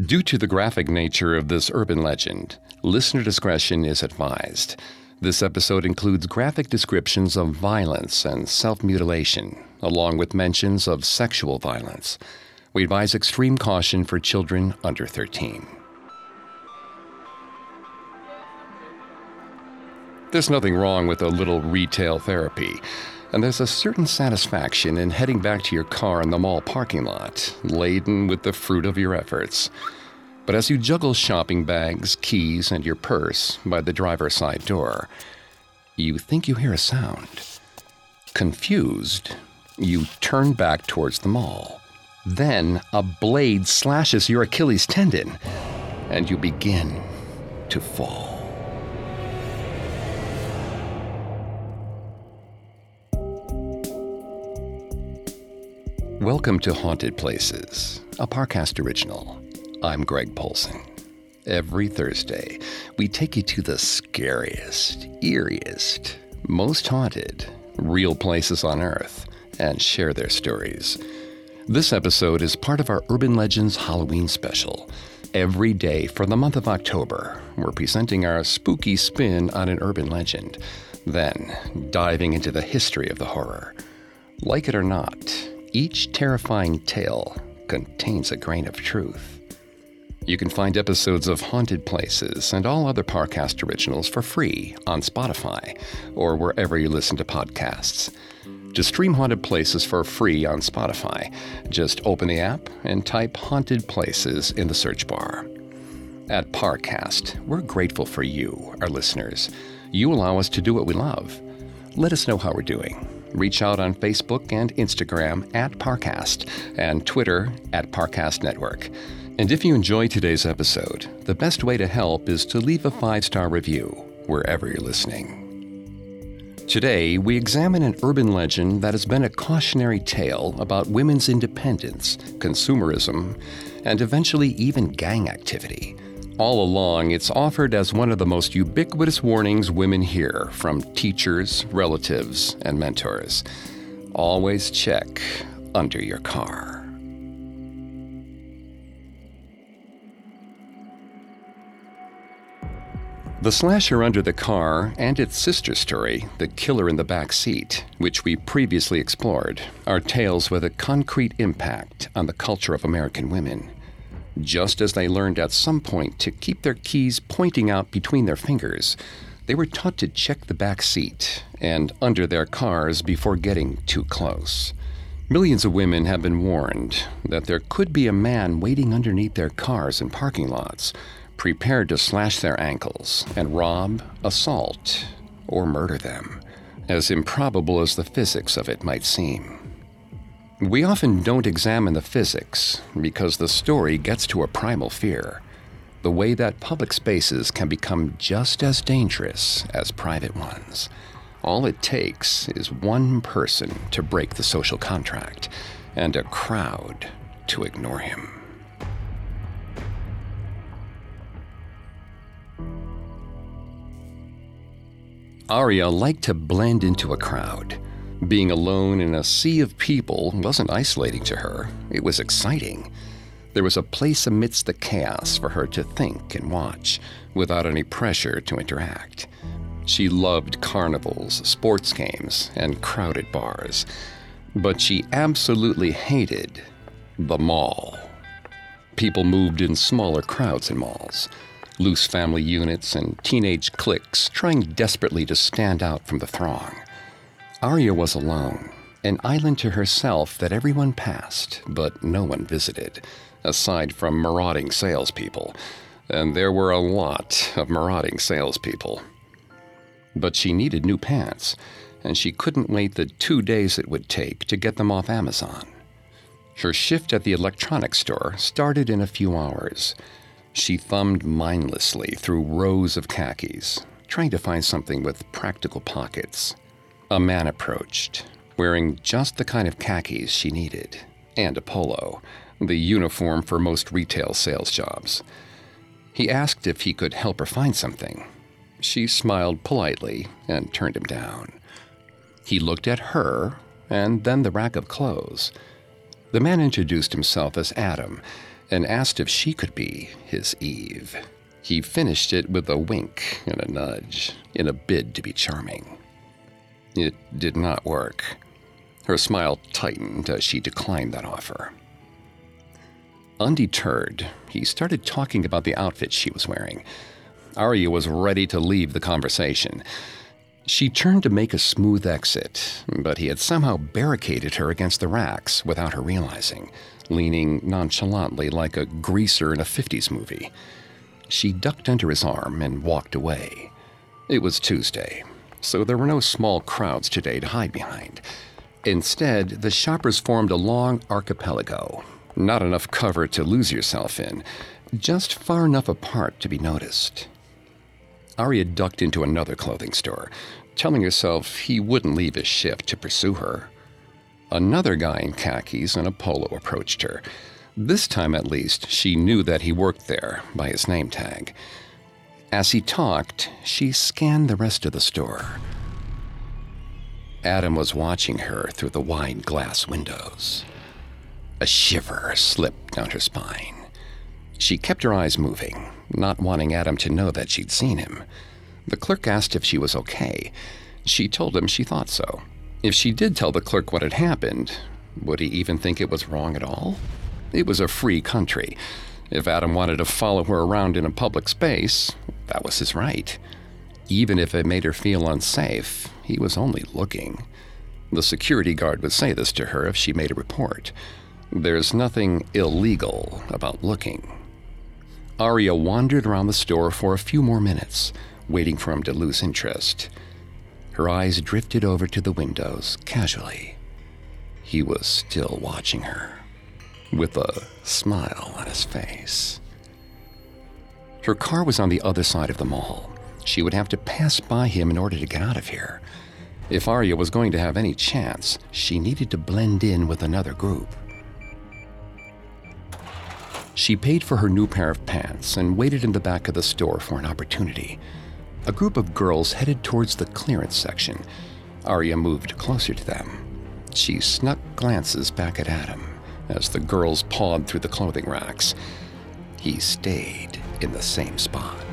Due to the graphic nature of this urban legend, listener discretion is advised. This episode includes graphic descriptions of violence and self mutilation, along with mentions of sexual violence. We advise extreme caution for children under 13. There's nothing wrong with a little retail therapy, and there's a certain satisfaction in heading back to your car in the mall parking lot, laden with the fruit of your efforts. But as you juggle shopping bags, keys, and your purse by the driver's side door, you think you hear a sound. Confused, you turn back towards the mall. Then a blade slashes your Achilles tendon, and you begin to fall. Welcome to Haunted Places, a Parcast original. I'm Greg Polcyn. Every Thursday, we take you to the scariest, eeriest, most haunted, real places on Earth and share their stories. This episode is part of our Urban Legends Halloween special. Every day for the month of October, we're presenting our spooky spin on an urban legend, then diving into the history of the horror. Like it or not, each terrifying tale contains a grain of truth. You can find episodes of Haunted Places and all other Parcast originals for free on Spotify or wherever you listen to podcasts. To stream Haunted Places for free on Spotify, just open the app and type Haunted Places in the search bar. At Parcast, we're grateful for you, our listeners. You allow us to do what we love. Let us know how we're doing Reach out on Facebook and Instagram at Parcast and Twitter at Parcast Network. And if you enjoyed today's episode, the best way to help is to leave a five star review wherever you're listening. Today, we examine an urban legend that has been a cautionary tale about women's independence, consumerism, and eventually even gang activity. All along, it's offered as one of the most ubiquitous warnings women hear from teachers, relatives, and mentors. Always check under your car. The slasher under the car and its sister story, The Killer in the Back Seat, which we previously explored, are tales with a concrete impact on the culture of American women just as they learned at some point to keep their keys pointing out between their fingers, they were taught to check the back seat and under their cars before getting too close. Millions of women have been warned that there could be a man waiting underneath their cars in parking lots, prepared to slash their ankles and rob, assault, or murder them, as improbable as the physics of it might seem. We often don't examine the physics because the story gets to a primal fear the way that public spaces can become just as dangerous as private ones. All it takes is one person to break the social contract and a crowd to ignore him. Aria liked to blend into a crowd. Being alone in a sea of people wasn't isolating to her, it was exciting. There was a place amidst the chaos for her to think and watch without any pressure to interact. She loved carnivals, sports games, and crowded bars. But she absolutely hated the mall. People moved in smaller crowds in malls, loose family units and teenage cliques trying desperately to stand out from the throng. Aria was alone, an island to herself that everyone passed, but no one visited, aside from marauding salespeople. And there were a lot of marauding salespeople. But she needed new pants, and she couldn't wait the two days it would take to get them off Amazon. Her shift at the electronics store started in a few hours. She thumbed mindlessly through rows of khakis, trying to find something with practical pockets. A man approached, wearing just the kind of khakis she needed, and a polo, the uniform for most retail sales jobs. He asked if he could help her find something. She smiled politely and turned him down. He looked at her and then the rack of clothes. The man introduced himself as Adam and asked if she could be his Eve. He finished it with a wink and a nudge in a bid to be charming. It did not work. Her smile tightened as she declined that offer. Undeterred, he started talking about the outfit she was wearing. Arya was ready to leave the conversation. She turned to make a smooth exit, but he had somehow barricaded her against the racks without her realizing, leaning nonchalantly like a greaser in a 50s movie. She ducked under his arm and walked away. It was Tuesday, so there were no small crowds today to hide behind. Instead, the shoppers formed a long archipelago, not enough cover to lose yourself in, just far enough apart to be noticed. Arya ducked into another clothing store, telling herself he wouldn't leave his shift to pursue her. Another guy in khakis and a polo approached her. This time, at least, she knew that he worked there by his name tag. As he talked, she scanned the rest of the store. Adam was watching her through the wide glass windows. A shiver slipped down her spine. She kept her eyes moving, not wanting Adam to know that she'd seen him. The clerk asked if she was okay. She told him she thought so. If she did tell the clerk what had happened, would he even think it was wrong at all? It was a free country. If Adam wanted to follow her around in a public space, that was his right. Even if it made her feel unsafe, he was only looking. The security guard would say this to her if she made a report. There's nothing illegal about looking. Aria wandered around the store for a few more minutes, waiting for him to lose interest. Her eyes drifted over to the windows casually. He was still watching her, with a smile on his face. Her car was on the other side of the mall. She would have to pass by him in order to get out of here. If Arya was going to have any chance, she needed to blend in with another group. She paid for her new pair of pants and waited in the back of the store for an opportunity. A group of girls headed towards the clearance section. Arya moved closer to them. She snuck glances back at Adam as the girls pawed through the clothing racks. He stayed in the same spot.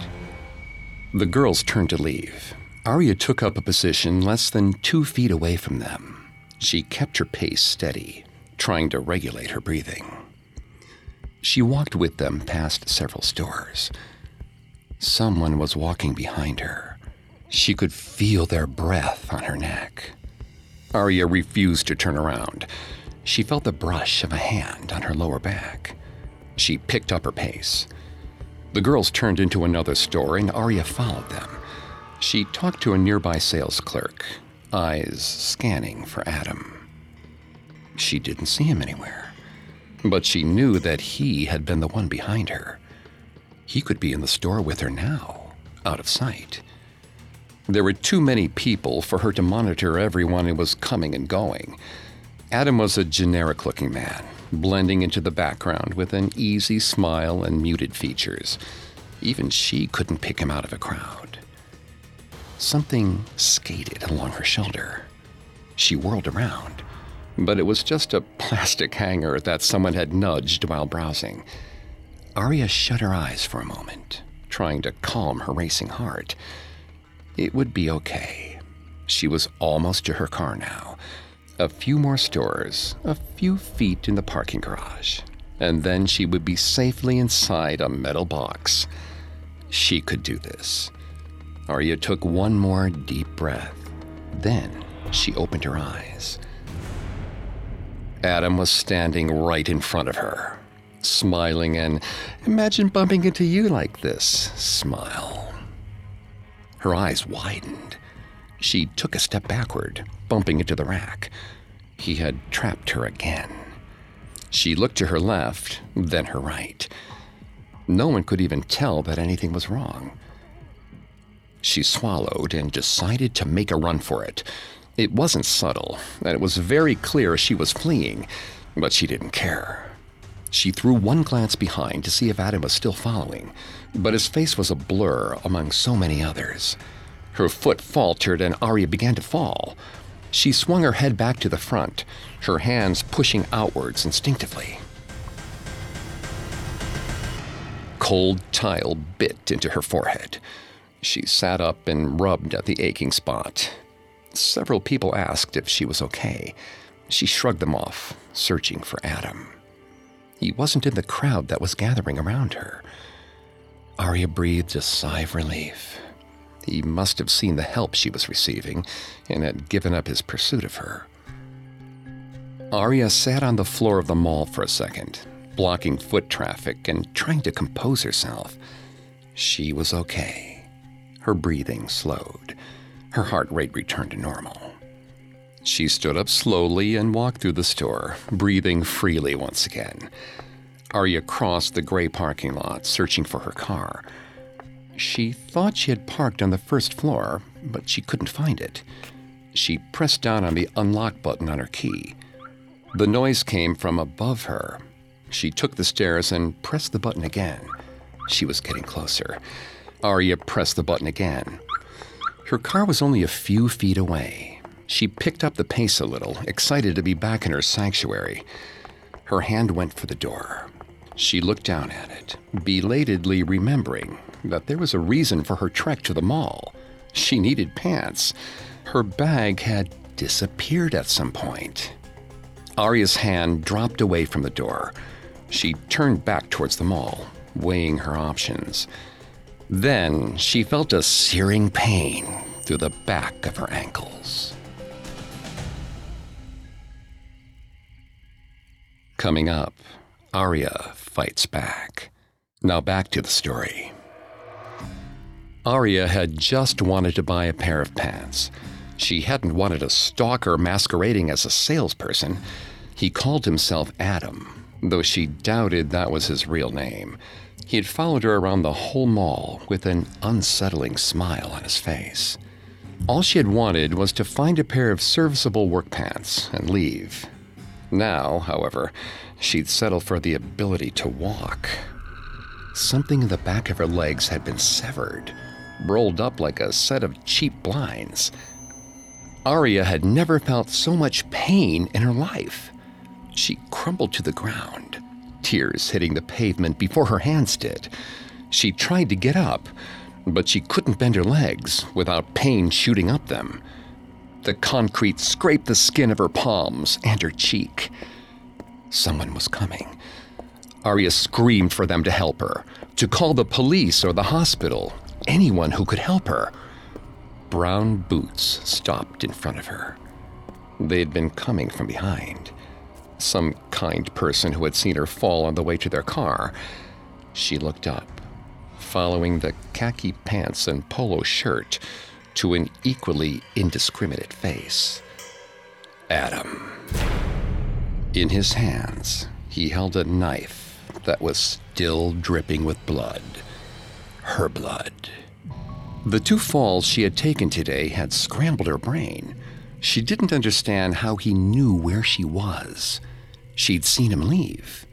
The girls turned to leave. Arya took up a position less than two feet away from them. She kept her pace steady, trying to regulate her breathing. She walked with them past several stores. Someone was walking behind her. She could feel their breath on her neck. Arya refused to turn around. She felt the brush of a hand on her lower back. She picked up her pace. The girls turned into another store and Arya followed them. She talked to a nearby sales clerk, eyes scanning for Adam. She didn't see him anywhere. But she knew that he had been the one behind her. He could be in the store with her now, out of sight. There were too many people for her to monitor everyone who was coming and going. Adam was a generic looking man, blending into the background with an easy smile and muted features. Even she couldn't pick him out of a crowd. Something skated along her shoulder. She whirled around but it was just a plastic hanger that someone had nudged while browsing. Arya shut her eyes for a moment, trying to calm her racing heart. It would be okay. She was almost to her car now. A few more stores, a few feet in the parking garage, and then she would be safely inside a metal box. She could do this. Arya took one more deep breath. Then she opened her eyes. Adam was standing right in front of her, smiling and imagine bumping into you like this smile. Her eyes widened. She took a step backward, bumping into the rack. He had trapped her again. She looked to her left, then her right. No one could even tell that anything was wrong. She swallowed and decided to make a run for it, it wasn't subtle, and it was very clear she was fleeing, but she didn't care. She threw one glance behind to see if Adam was still following, but his face was a blur among so many others. Her foot faltered and Arya began to fall. She swung her head back to the front, her hands pushing outwards instinctively. cold tile bit into her forehead. She sat up and rubbed at the aching spot. Several people asked if she was okay. She shrugged them off, searching for Adam. He wasn't in the crowd that was gathering around her. Arya breathed a sigh of relief. He must have seen the help she was receiving and had given up his pursuit of her. Arya sat on the floor of the mall for a second, blocking foot traffic and trying to compose herself. She was okay. Her breathing slowed. Her heart rate returned to normal. She stood up slowly and walked through the store, breathing freely once again. Arya crossed the gray parking lot, searching for her car. She thought she had parked on the first floor, but she couldn't find it. She pressed down on the unlock button on her key. The noise came from above her. She took the stairs and pressed the button again. She was getting closer. Arya pressed the button again. Her car was only a few feet away. She picked up the pace a little, excited to be back in her sanctuary. Her hand went for the door. She looked down at it, belatedly remembering that there was a reason for her trek to the mall. She needed pants. Her bag had disappeared at some point. Arya's hand dropped away from the door. She turned back towards the mall, weighing her options. Then she felt a searing pain through the back of her ankles. Coming up, Arya fights back. Now back to the story. Arya had just wanted to buy a pair of pants. She hadn't wanted a stalker masquerading as a salesperson. He called himself Adam, though she doubted that was his real name. He had followed her around the whole mall with an unsettling smile on his face. All she had wanted was to find a pair of serviceable work pants and leave. Now, however, she'd settle for the ability to walk. Something in the back of her legs had been severed, rolled up like a set of cheap blinds. Arya had never felt so much pain in her life. She crumbled to the ground, tears hitting the pavement before her hands did. She tried to get up, but she couldn't bend her legs without pain shooting up them. The concrete scraped the skin of her palms and her cheek. Someone was coming. Arya screamed for them to help her, to call the police or the hospital, anyone who could help her. Brown boots stopped in front of her. They had been coming from behind some kind person who had seen her fall on the way to their car. She looked up, following the khaki pants and polo shirt to an equally indiscriminate face. Adam. In his hands, he held a knife that was still dripping with blood. Her blood. The two falls she had taken today had scrambled her brain. She didn't understand how he knew where she was. She'd seen him leave.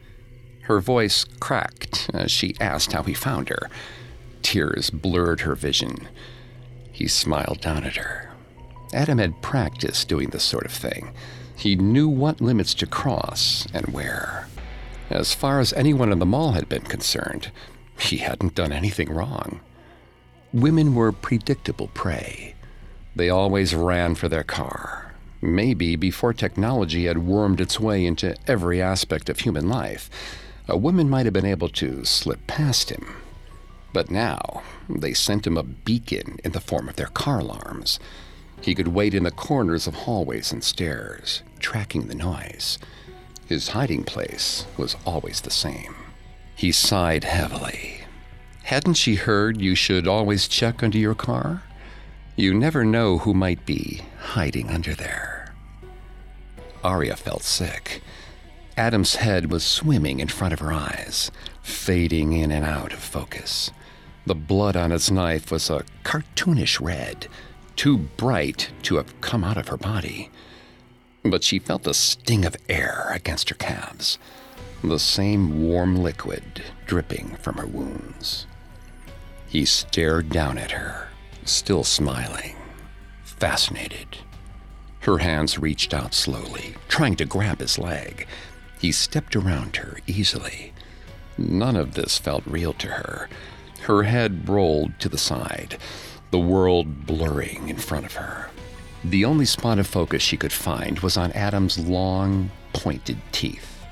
Her voice cracked as she asked how he found her. Tears blurred her vision. He smiled down at her. Adam had practiced doing this sort of thing. He knew what limits to cross and where. As far as anyone in the mall had been concerned, he hadn't done anything wrong. Women were predictable prey. They always ran for their car, Maybe before technology had wormed its way into every aspect of human life, a woman might have been able to slip past him. But now, they sent him a beacon in the form of their car alarms. He could wait in the corners of hallways and stairs, tracking the noise. His hiding place was always the same. He sighed heavily. Hadn't she heard you should always check under your car? You never know who might be hiding under there. Arya felt sick. Adam's head was swimming in front of her eyes, fading in and out of focus. The blood on his knife was a cartoonish red, too bright to have come out of her body. But she felt a sting of air against her calves, the same warm liquid dripping from her wounds. He stared down at her still smiling, fascinated. Her hands reached out slowly, trying to grab his leg. He stepped around her easily. None of this felt real to her. Her head rolled to the side, the world blurring in front of her. The only spot of focus she could find was on Adam's long, pointed teeth.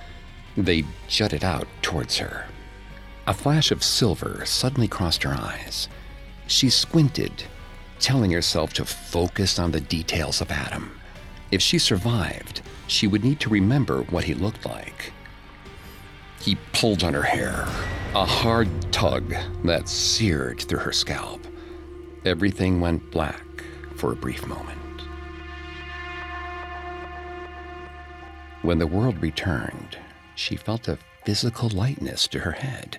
They jutted out towards her. A flash of silver suddenly crossed her eyes. She squinted, telling herself to focus on the details of Adam. If she survived, she would need to remember what he looked like. He pulled on her hair, a hard tug that seared through her scalp. Everything went black for a brief moment. When the world returned, she felt a physical lightness to her head.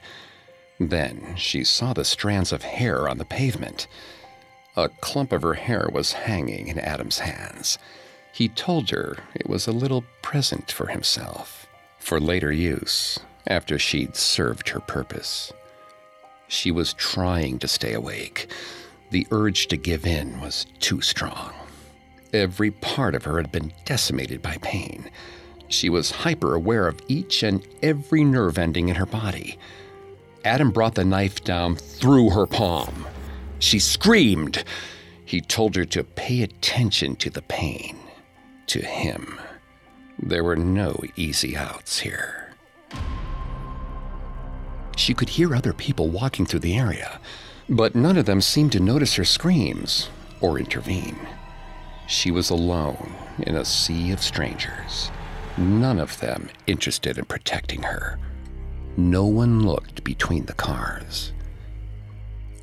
Then she saw the strands of hair on the pavement. A clump of her hair was hanging in Adam's hands. He told her it was a little present for himself, for later use, after she'd served her purpose. She was trying to stay awake. The urge to give in was too strong. Every part of her had been decimated by pain. She was hyper aware of each and every nerve ending in her body. Adam brought the knife down through her palm. She screamed. He told her to pay attention to the pain. To him, there were no easy outs here. She could hear other people walking through the area, but none of them seemed to notice her screams or intervene. She was alone in a sea of strangers, none of them interested in protecting her. No one looked between the cars.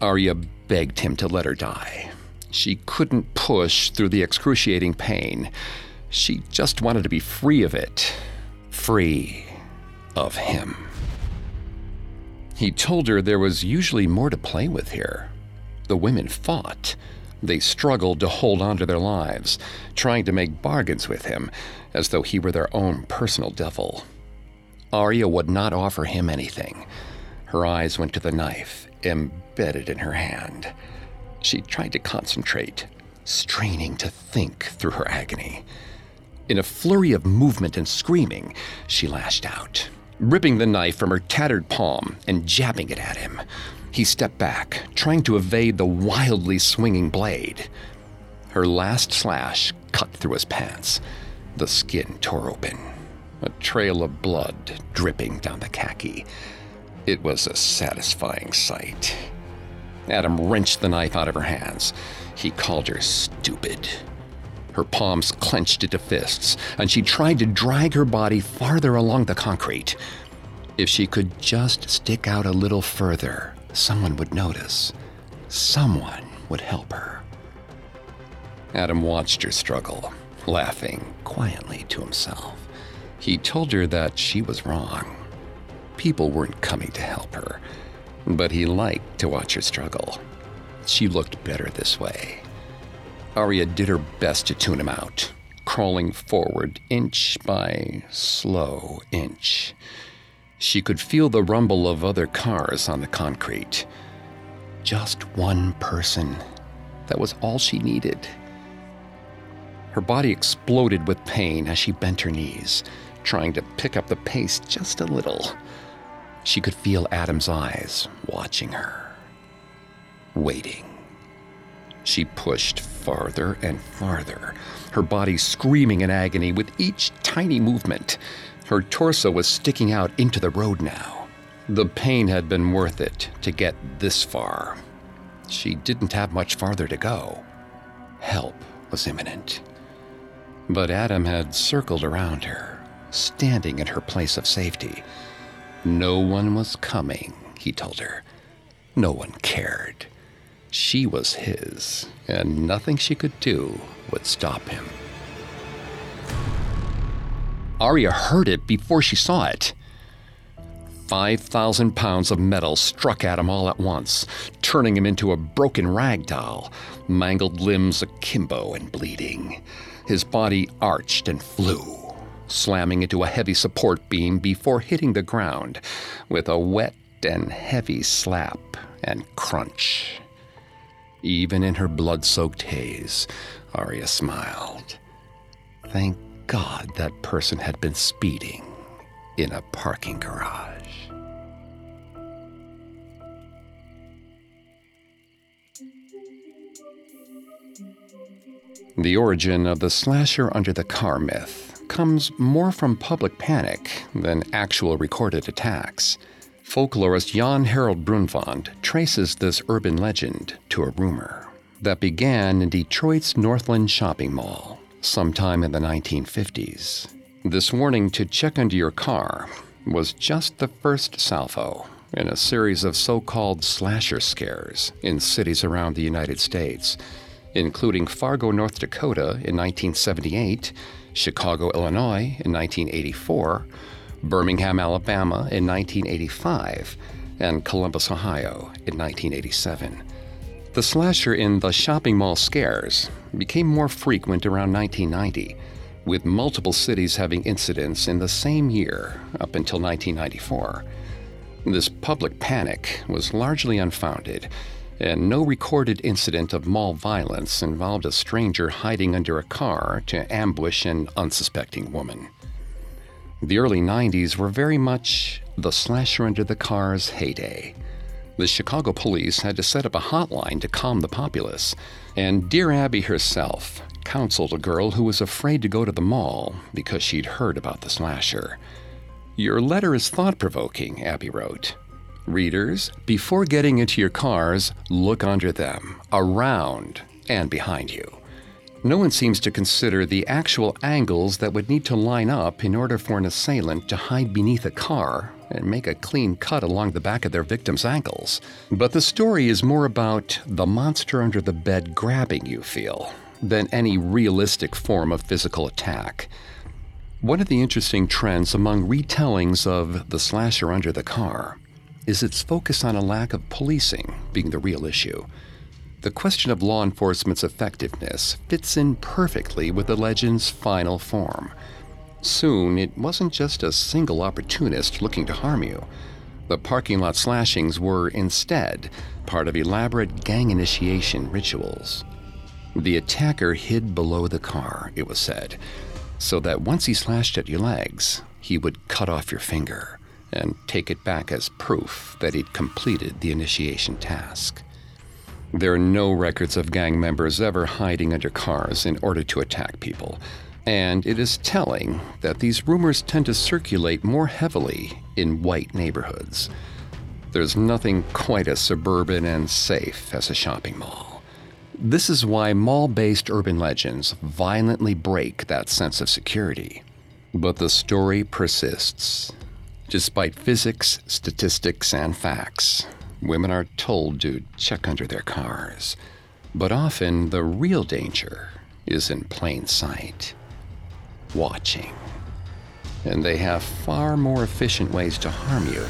Arya begged him to let her die. She couldn't push through the excruciating pain. She just wanted to be free of it. Free of him. He told her there was usually more to play with here. The women fought. They struggled to hold on to their lives, trying to make bargains with him, as though he were their own personal devil. Arya would not offer him anything. Her eyes went to the knife, embedded in her hand. She tried to concentrate, straining to think through her agony. In a flurry of movement and screaming, she lashed out ripping the knife from her tattered palm and jabbing it at him. He stepped back, trying to evade the wildly swinging blade. Her last slash cut through his pants. The skin tore open, a trail of blood dripping down the khaki. It was a satisfying sight. Adam wrenched the knife out of her hands. He called her stupid. Her palms clenched into fists, and she tried to drag her body farther along the concrete. If she could just stick out a little further, someone would notice. Someone would help her. Adam watched her struggle, laughing quietly to himself. He told her that she was wrong. People weren't coming to help her, but he liked to watch her struggle. She looked better this way. Arya did her best to tune him out, crawling forward inch by slow inch. She could feel the rumble of other cars on the concrete. Just one person. That was all she needed. Her body exploded with pain as she bent her knees, trying to pick up the pace just a little. She could feel Adam's eyes watching her, waiting. She pushed farther and farther, her body screaming in agony with each tiny movement. Her torso was sticking out into the road now. The pain had been worth it to get this far. She didn't have much farther to go. Help was imminent. But Adam had circled around her, standing in her place of safety. No one was coming, he told her. No one cared. She was his, and nothing she could do would stop him. Arya heard it before she saw it. 5,000 pounds of metal struck at him all at once, turning him into a broken rag doll, mangled limbs akimbo and bleeding. His body arched and flew, slamming into a heavy support beam before hitting the ground with a wet and heavy slap and crunch. Even in her blood soaked haze, Arya smiled. Thank God that person had been speeding in a parking garage. The origin of the slasher under the car myth comes more from public panic than actual recorded attacks. Folklorist Jan Harold Brunvand traces this urban legend to a rumor that began in Detroit's Northland Shopping Mall sometime in the 1950s. This warning to check under your car was just the first salvo in a series of so called slasher scares in cities around the United States including Fargo, North Dakota in 1978, Chicago, Illinois in 1984, Birmingham, Alabama in 1985, and Columbus, Ohio in 1987. The slasher in the shopping mall scares became more frequent around 1990, with multiple cities having incidents in the same year up until 1994. This public panic was largely unfounded and no recorded incident of mall violence involved a stranger hiding under a car to ambush an unsuspecting woman. The early 90s were very much the slasher under the car's heyday. The Chicago police had to set up a hotline to calm the populace, and Dear Abby herself counseled a girl who was afraid to go to the mall because she'd heard about the slasher. Your letter is thought provoking, Abby wrote. Readers, before getting into your cars, look under them, around, and behind you. No one seems to consider the actual angles that would need to line up in order for an assailant to hide beneath a car and make a clean cut along the back of their victim's ankles. But the story is more about the monster under the bed grabbing you feel than any realistic form of physical attack. One of the interesting trends among retellings of the slasher under the car is its focus on a lack of policing being the real issue. The question of law enforcement's effectiveness fits in perfectly with the legend's final form. Soon, it wasn't just a single opportunist looking to harm you. The parking lot slashings were, instead, part of elaborate gang initiation rituals. The attacker hid below the car, it was said, so that once he slashed at your legs, he would cut off your finger and take it back as proof that he'd completed the initiation task. There are no records of gang members ever hiding under cars in order to attack people, and it is telling that these rumors tend to circulate more heavily in white neighborhoods. There's nothing quite as suburban and safe as a shopping mall. This is why mall based urban legends violently break that sense of security. But the story persists, Despite physics, statistics, and facts, women are told to check under their cars. But often the real danger is in plain sight watching. And they have far more efficient ways to harm you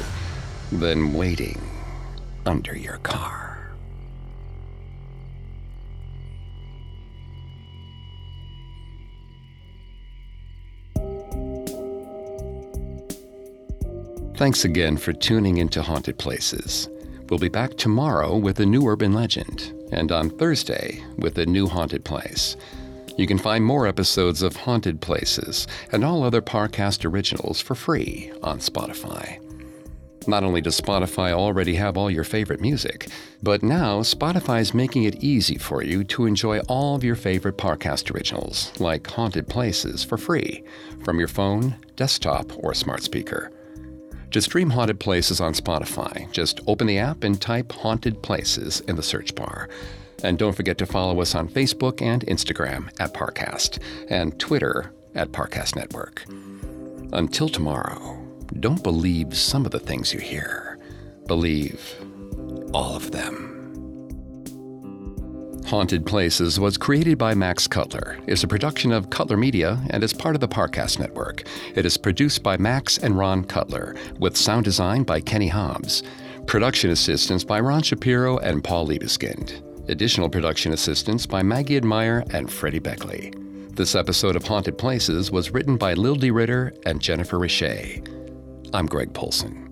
than waiting under your car. Thanks again for tuning into Haunted Places. We'll be back tomorrow with a new urban legend, and on Thursday with a new haunted place. You can find more episodes of Haunted Places and all other Parcast originals for free on Spotify. Not only does Spotify already have all your favorite music, but now Spotify is making it easy for you to enjoy all of your favorite Parcast originals, like Haunted Places, for free from your phone, desktop, or smart speaker. To stream Haunted Places on Spotify, just open the app and type Haunted Places in the search bar. And don't forget to follow us on Facebook and Instagram at Parcast and Twitter at Parcast Network. Until tomorrow, don't believe some of the things you hear. Believe all of them. Haunted Places was created by Max Cutler, is a production of Cutler Media, and is part of the Parcast Network. It is produced by Max and Ron Cutler, with sound design by Kenny Hobbs. Production assistance by Ron Shapiro and Paul Liebeskind. Additional production assistance by Maggie Admire and Freddie Beckley. This episode of Haunted Places was written by Lil D. Ritter and Jennifer Richey. I'm Greg Polcyn.